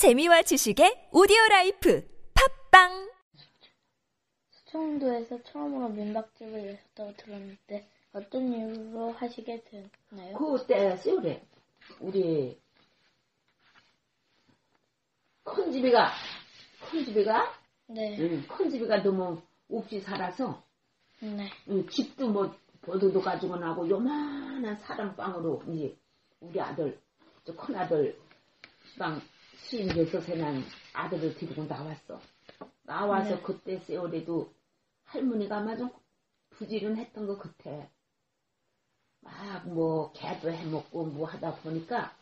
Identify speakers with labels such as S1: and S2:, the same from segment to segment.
S1: 재미와 지식의 오디오 life 팟빵!
S2: 소청도에서 처음으로 민박집을 여셨다고 들었는데 어떤 이유로 하시게 됐나요?
S3: 그때 세월에 우리 큰 집이가 큰 집이가?
S2: 네,
S3: 응, 큰 집이가 너무 없이 살아서
S2: 네,
S3: 응, 집도 뭐 보도도 가지고 나고 요만한 사랑방으로 이제 우리 아들 저 큰 아들 시방 시인 여섯에 난 아들을 데리고 나왔어. 나와서
S2: 네.
S3: 그때 세월에도 할머니가 아마 좀 부지런했던 것 같아. 막 뭐 개도 해먹고 뭐 하다 보니까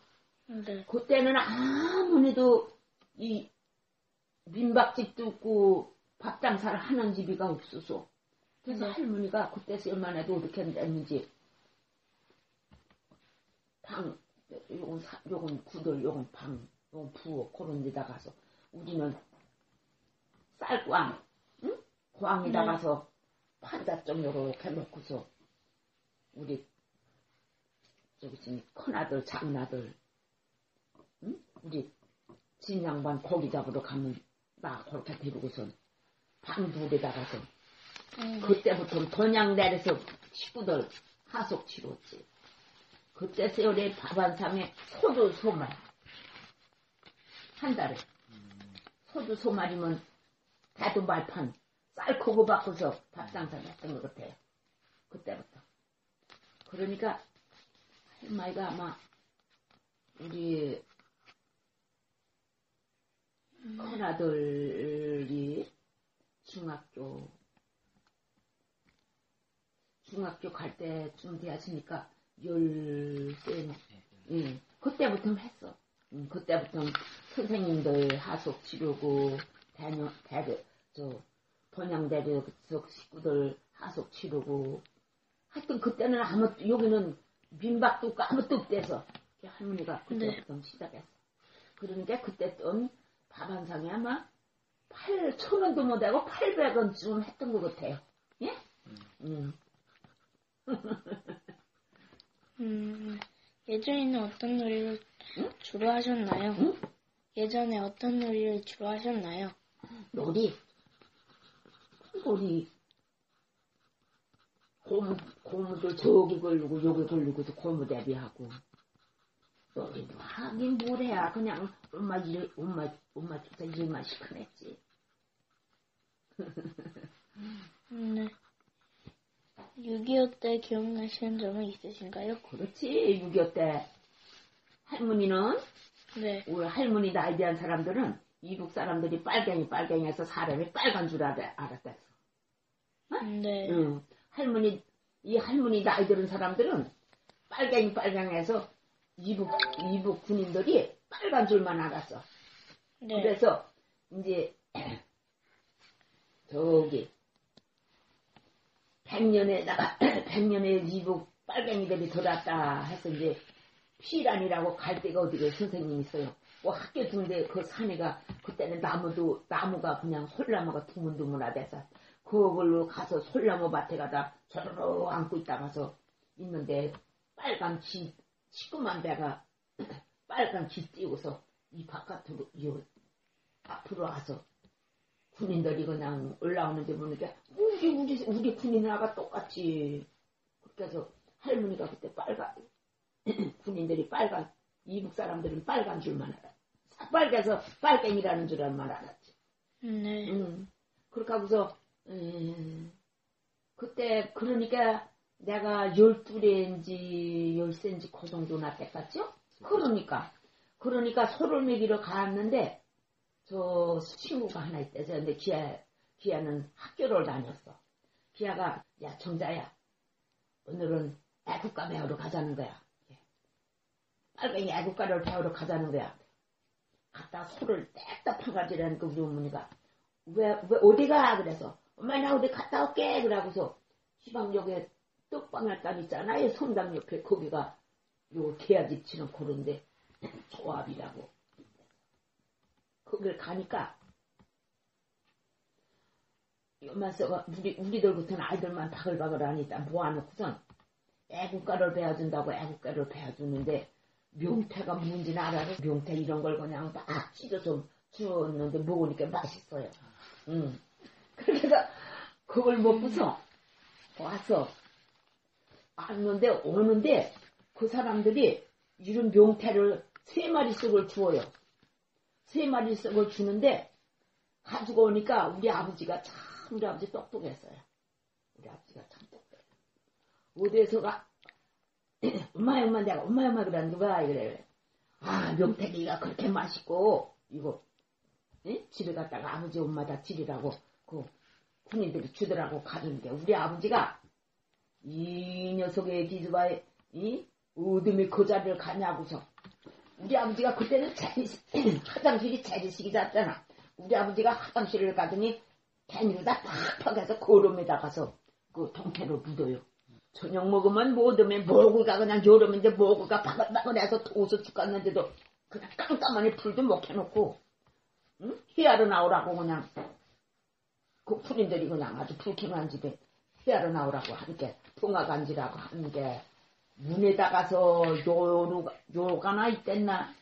S2: 네,
S3: 그때는 아무래도 이 민박집도 없고 밥 장사를 하는 집이가 없어서 그래서
S2: 네.
S3: 할머니가 그때서 얼마나 도 이렇게 했는지 방 요건 사, 요건 구들 요건 방 부엌 그런 데다 가서 우리는 쌀꽝 응? 광에다
S2: 네.
S3: 가서 판자점 요렇게 놓고서 우리 저기 지금 큰아들 작은아들 응? 우리 진양반 고기 잡으러 가면 나 그렇게 데리고선 방둘에다 가서
S2: 음,
S3: 그때부터 돈양 내려서 식구들 하속 치렀지. 그때 세월에 밥한 상에 소주 소말 한 달에 소주 소말이면 다도 말판 쌀 크고 바꿔서 밥 장사 했던 것 같아요. 그때부터. 그러니까 할머니가 아마 우리 큰아들이 중학교 중학교 갈 때쯤 되었으니까 열세 예, 그때부터 했어. 음, 그때부터 선생님들 하숙 치르고 대녀 대저 저 번양대교 식구들 하숙 치르고 하여튼 그때는 아무 여기는 민박도 없고 아무것도 없대서 할머니가 그때부터 시작했어. 그러니까 그때 돈 밥 한 상에 아마 8천 원도 못 하고 800원쯤 했던 것 같아요. 예? 음.
S2: 음, 예전에는 어떤 놀이를 주로 하셨나요?
S3: 응?
S2: 예전에 어떤 놀이를 주로 하셨나요?
S3: 놀이, 놀이, 고무, 고무도 저기 걸르고 여기 걸르고도 고무 대비하고 놀이도 하긴 뭘 해야 그냥 엄마 일, 엄마, 엄마 주사 일만 시큰했지.
S2: 음, 네. 6.25 때 기억나시는 점은 있으신가요?
S3: 그렇지, 6.25 때. 할머니는,
S2: 네,
S3: 우리 할머니 나이 대한 사람들은 이북 사람들이 빨갱이 빨갱이해서 사람이 빨간 줄 알아, 알았다.
S2: 음, 네,
S3: 응. 할머니, 이 할머니 나이 들은 사람들은 빨갱이 빨갱해서 이북, 이북 군인들이 빨간 줄만 알았어.
S2: 네,
S3: 그래서 이제 저기 백년에다가 백년에 이북 빨갱이들이 들어왔다 해서 이제 피란이라고 갈 데가 어디가 선생님 있어요. 뭐 학교 둔데 그 산에가 그때는 나무도 나무가 그냥 솔나무가 드문드문하대서 그걸로 가서 솔나무 밭에 가다 저러로 안고 있다 가서 있는데 빨간 쥐 시끄만 배가 빨간 쥐 띄우고서 이 바깥으로 이 앞으로 와서 군인들이 그냥 올라오는데 보니까 우리 우리 우리 군인하고 똑같이 그래서 할머니가 그때 빨간 군인들이 빨간 이북 사람들은 빨간 줄만 알아. 새빨개서 빨갱이라는 줄만 알았지.
S2: 음, 네,
S3: 응. 그렇게 하고서 음, 그때 그러니까 내가 열둘인지 열세인지 그 정도 나 때갔죠? 그러니까 그러니까 소를 먹이러 갔는데 저 친구가 하나 있대서 근데 기아 기아는 학교를 다녔어. 기아가 야 정자야 오늘은 애국가 배우러 가자는 거야. 빨갱이 애국가를 배우러 가자는 거야. 갔다 소를 떼다 파가지라는 그 우리 어머니가 왜, 왜, 어디 가? 그래서, 엄마, 나 어디 갔다 올게. 그러고서, 시방역에 떡방앗간 있잖아요. 성당 옆에, 거기가, 요 개야집 치는 그런데, 조합이라고. 거길 가니까, 요만서 우리, 우리들부터는 아이들만 바글바글 하니까 모아놓고선, 애국가를 배워준다고 애국가를 배워주는데, 명태가 뭔지는 알아서 명태 이런 걸 그냥 막 찢어서 주었는데 먹으니까 맛있어요. 응. 해서 그걸 먹고서 와서 왔는데 오는데 그 사람들이 이런 명태를 세 마리 씩을 주어요. 세 마리 씩을 주는데 가지고 오니까 우리 아버지가 참 우리 아버지 똑똑했어요. 우리 아버지가 참 똑똑해요. 어디에서가 엄마 엄마 내가 엄마 엄마 그러는데 왜 그래? 아 명태기가 그렇게 맛있고 이거 예? 집에 갔다가 아버지 엄마 다 드리라고 그 군인들이 주더라고 가는데 우리 아버지가 이 녀석의 기즈바에 이 어둠이 그 자리를 가냐고서 우리 아버지가 그때는 재리식, 화장실이 재리식이 잤잖아. 우리 아버지가 화장실을 가더니 개미로다 팍팍 해서 거름에다 가서 그 동태로 묻어요. 저녁 먹으면 뭐더면 모구가 그냥 여름인데 모구가 바글바글 해서 도서 죽겠는데도 그냥 깜깜하니 불도 못 해놓고 응? 희하러 나오라고 그냥 그 풀인들이 그냥 아주 불쾌한 집에 희하러 나오라고 한게 동화간지라고 한게 문에다 가서 요루가 요가나 있댔나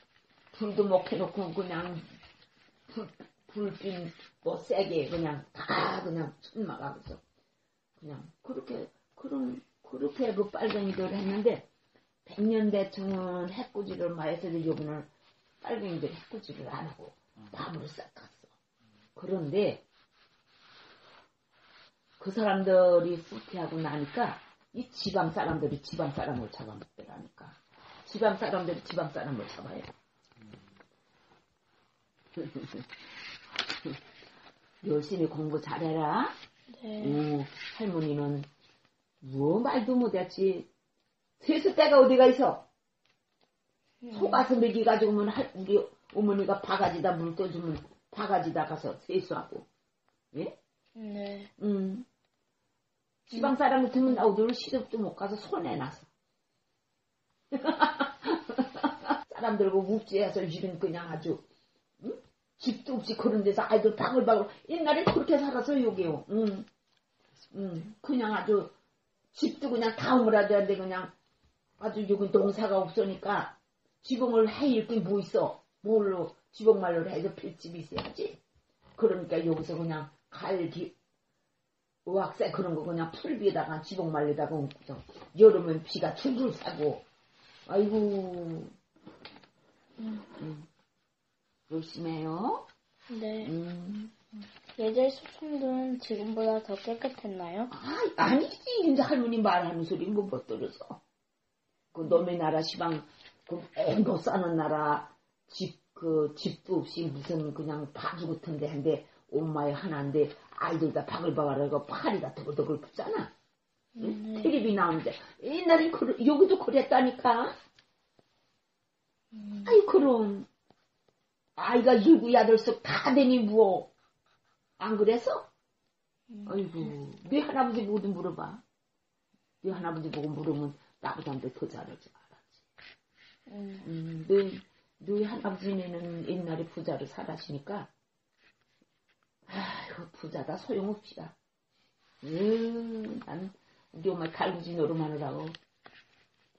S3: 불도 못 해놓고 그냥 불 불빛 뭐 세게 그냥 다 그냥 천막하고서 그냥 그렇게 그런 그렇게 그 빨갱이들 했는데 백년 대충은 해꾸지를 마해서 요번을 빨갱이들 해꾸지를 안 하고 나무를 싹 갔어. 그런데 그 사람들이 후퇴하고 나니까 이 지방 사람들이 지방 사람을 잡아먹더라니까. 지방 사람들이 지방 사람을 잡아요. 열심히 공부 잘해라.
S2: 네.
S3: 오, 할머니는 뭐 말도 못했지. 세수 때가 어디가 있어? 속아서 먹이 가지고 오면 할- 우리 어머니가 바가지다 물 떠주면 바가지다 가서 세수하고. 예?
S2: 네.
S3: 음. 지방 사람 같으면 나 어디를 시집도 못 가서 손해나서. 사람 들고 묵지해서 이런 그냥 아주 응? 집도 없이 그런 데서 아이들 바글바글 옛날에 그렇게 살았어요 여기요. 응. 응. 그냥 아주 집도 그냥 다 오므라졌는데 그냥 아주 여기 농사가 없으니까 지붕을 해일 게뭐 있어. 뭘로 지붕말로 해서 필집이 있어야지. 그러니까 여기서 그냥 갈기 의학세 그런 거 그냥 풀 위에다가 지붕 말려다가 얹고서 여름엔 비가 줄줄 새고 아이고 음. 열심히 해요
S2: 네.
S3: 음.
S2: 예전 소총들은 지금보다 더 깨끗했나요?
S3: 아, 아니지 이제 할머니 말하는 소리 뭐못 들어서 그 놈의 나라 시방 그못 사는 나라 집 그 집도 없이 무슨 그냥 바주 같은 데 한데 엄마의 하나인데 아이들 다 바글바글하고 팔이가 더글더글 붙잖아 응?
S2: 네.
S3: 텔레비 나오는데 옛날에 그, 여기도 그랬다니까
S2: 음,
S3: 아이 그럼 아이가 일구 야들석 다 되니 뭐 안 그래서?
S2: 음.
S3: 아이고 네 할아버지 모두 물어봐 네 할아버지 보고 물으면 나보다 더 잘하지 알았지
S2: 음,
S3: 음, 너희, 너희 할아버지는 옛날에 부자로 살았으니까 아이고 부자다 소용없이다 음, 난 우리 엄마 갈구지 노름하느라고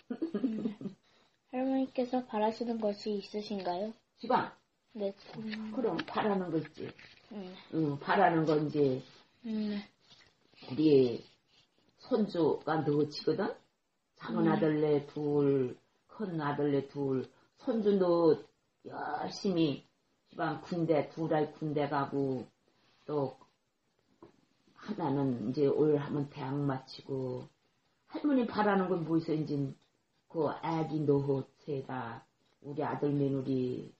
S2: 할머니께서 바라시는 것이 있으신가요?
S3: 지방
S2: 네. 음,
S3: 그럼 바라는 거 있지
S2: 음,
S3: 응, 바라는 건 이제
S2: 음,
S3: 우리 손주가 너치거든? 작은
S2: 음.
S3: 아들네 둘, 큰 아들네 둘, 손주 너 열심히 지방 군대, 둘아이 군대 가고, 또, 하나는 이제 올 하면 대학 마치고, 할머니 바라는 건 뭐 있어, 이제, 그 아기 노릇에다, 우리 아들 며느리,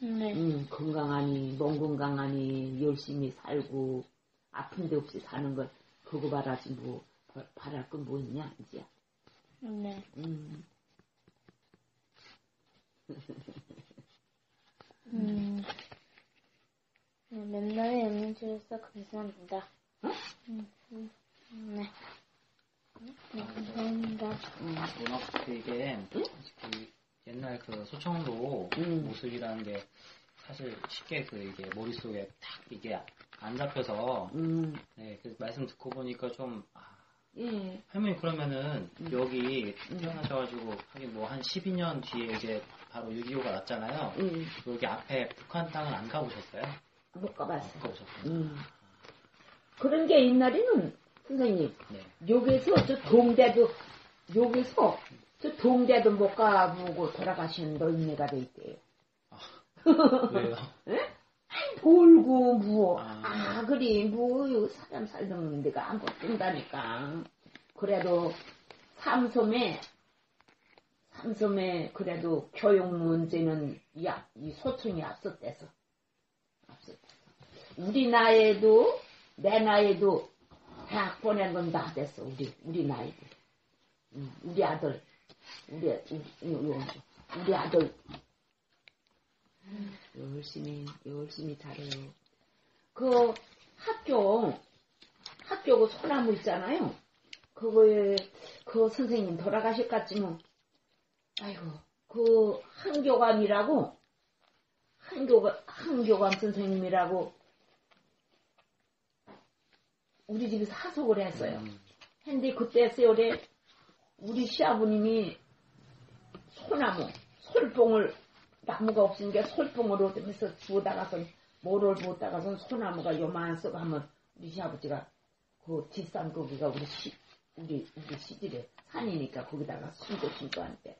S2: 네.
S3: 음, 건강하니, 몸 건강하니, 열심히 살고, 아픈 데 없이 사는 걸, 그거 바라지, 뭐, 바- 바랄 건 뭐 있냐, 이제.
S2: 네.
S3: 음,
S2: 음, 네, 맨날 영양실에서 감사합니다.
S3: 어?
S2: 음, 음, 네. 네, 감사합니다.
S3: 음,
S4: 워낙 되게 그 옛날 그 소청도
S3: 음.
S4: 모습이라는 게 사실 쉽게 그 이게 머릿속에 탁 이게 안 잡혀서
S3: 음,
S4: 네, 그 말씀 듣고 보니까 좀 아,
S3: 예.
S4: 할머니 그러면은
S3: 음.
S4: 여기 태어나셔가지고 하긴 뭐 한 12년 뒤에 이제 바로 6.25가 났잖아요.
S3: 음,
S4: 여기 앞에 북한 땅은 안 가보셨어요?
S3: 못 가봤어.
S4: 안 가보셨어요?
S3: 음. 그런 게 옛날에는 선생님
S4: 네.
S3: 여기서 저 동대도 여기서 저 동대도 못 가보고 돌아가신 노인네가 돼 있대요.
S4: 왜요?
S3: 돌고 뭐
S4: 아.
S3: 아, 그리 뭐 사람 살던 데가 안 바뀐다니까. 그래도 삼섬에 삼섬에 그래도 교육 문제는 야, 이 소총이 앞섰대서 우리 나이에도 내 나이에도 대학 보낸 건 다 됐어 우리 우리 나이도 음, 우리 아들 우리 우리, 우리, 아들 열심히 열심히 잘해요. 그 학교 학교 그 소나무 있잖아요. 그거에 그 선생님 돌아가실 같지만 아이고 그 한교감이라고 한교감 한교감 선생님이라고 우리 집에서 하석을 했어요.
S4: 음,
S3: 근데 그때 세월에 우리 시아버님이 소나무, 솔봉을 나무가 없으니까 솔봉으로 해서 주워다가서 모를 부었다가서 소나무가 요만 썩 하면 우리 시아버지가 그 뒷산 거기가 우리 시 우리 우리 시집에 산이니까 거기다가 숨도 심고 한대.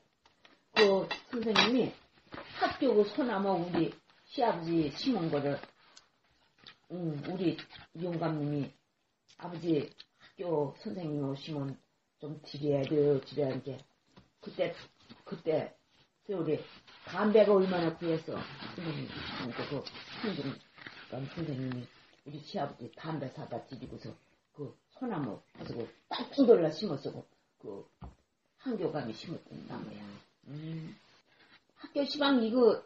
S3: 그 선생님이 학교 그 소나무 우리 시아버지 심은 거를 음, 우리 영감님이 아버지 학교 선생님 오시면 좀 드려야 돼요, 드려야 돼. 그때, 그때, 세월에 담배가 얼마나 구해서 선생님, 그, 한중 선생님이 우리 시아버지 담배 사다 드리고서 그 소나무 가지고 땅땅 돌라 심었어. 그 한교감이 심었던 나무야. 음. 학교 시방 이거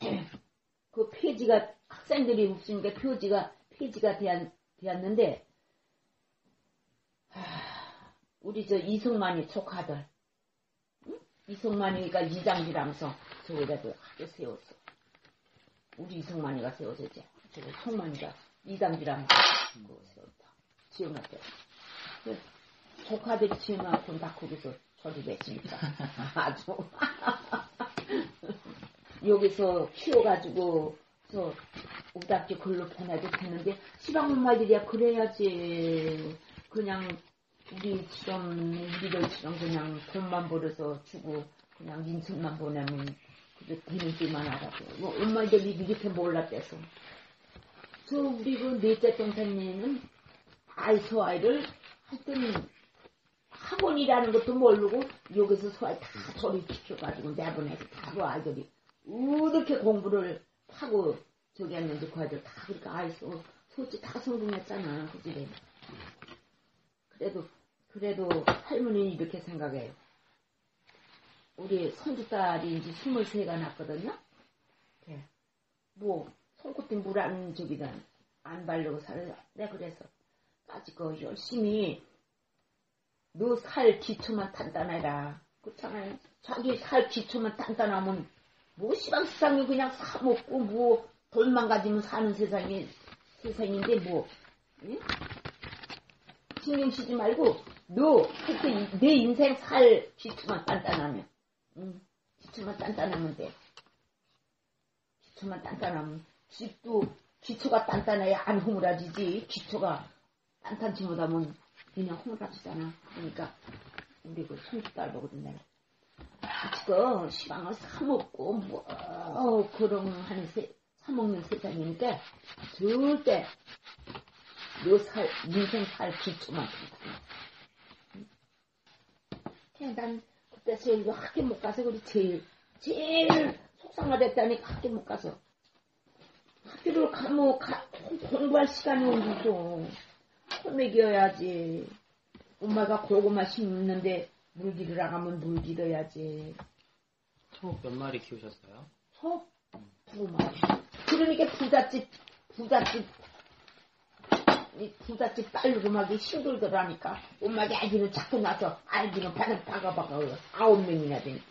S3: 그 폐지가 학생들이 없으니까 표지가 폐지가 되었, 되었는데 하, 우리 저 이승만이 조카들 응? 이승만이가 이장지라면서 저기라도 학교 세웠어. 우리 이승만이가 세워졌지. 저거 송만이가 이장지라면서 그거 세웠다. 지원할 때. 조카들이 지원할 다 거기서 저리 맺으니까 아주 여기서 키워가지고 저 우답지 글로 보내도 되는데 시방 엄마들이야 그래야지 그냥 우리처럼 우리들처럼 그냥 돈만 벌어서 주고 그냥 인천만 보내면 그게 되는 줄만 알아도 뭐 엄마들이 이렇게 몰랐대서. 저 우리 그 넷째 동생네는 아이 소 아이를 하여튼 학원이라는 것도 모르고 여기서 소아이 다 소리 시켜가지고 내보내서 다그 아이들이 이렇게 공부를 하고 저기 했는데 그 아이들 다 그렇게 아이 소 소지 다 성공했잖아 그 집에 그래도 그래도 할머니는 이렇게 생각해요 우리 손주딸이 이제 23가 났거든요 예. 뭐 손끝에 물안 저기다 안 바르고 살아 내가 그래서 까짓거 열심히 너 살 기초만 단단해라. 그렇잖아요. 자기 살 기초만 단단하면 뭐 시방 세상에 그냥 사 먹고 뭐 돈만 가지면 사는 세상이 세상인데 뭐 응? 신경 쓰지 말고 너 그때 내 인생 살 기초만 단단하면 응? 기초만 단단하면 돼. 기초만 단단하면 집도 기초가 단단해야 안 허물어지지 기초가 단단치 못하면 그냥 허물어지잖아. 그러니까 우리 그 손주딸 보거든 내가. 지금 시방을 사먹고 뭐 어, 그런 하는 세, 사먹는 세상이니까 절대 너 살, 인생 살 기초만 단단해. 그냥 난 그때 세일도 학교 못 가서 그리 제일 제일 속상하댔다니까 학교 못 가서 학교를 가, 뭐, 가, 공부할 시간이 없어. 소맥이어야지. 엄마가 고구마 심는데 물기를 나가면 물 길어야지.
S4: 소 몇 마리 키우셨어요?
S3: 소? 두 마리. 그러니까 부잣집, 부잣집, 이 부잣집 딸로 막이 힘들더라니까. 엄마가 아기는 자꾸 나서 아기는 바닥 박아박아 아홉 명이나 되니까.